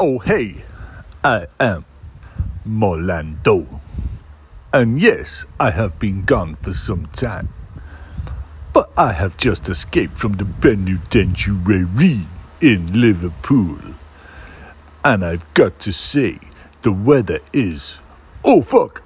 Oh, hey, I am Morlando. And yes, I have been gone for some time. But I have just escaped from the penitentiary in Liverpool. And I've got to say, the weather is. Oh, fuck!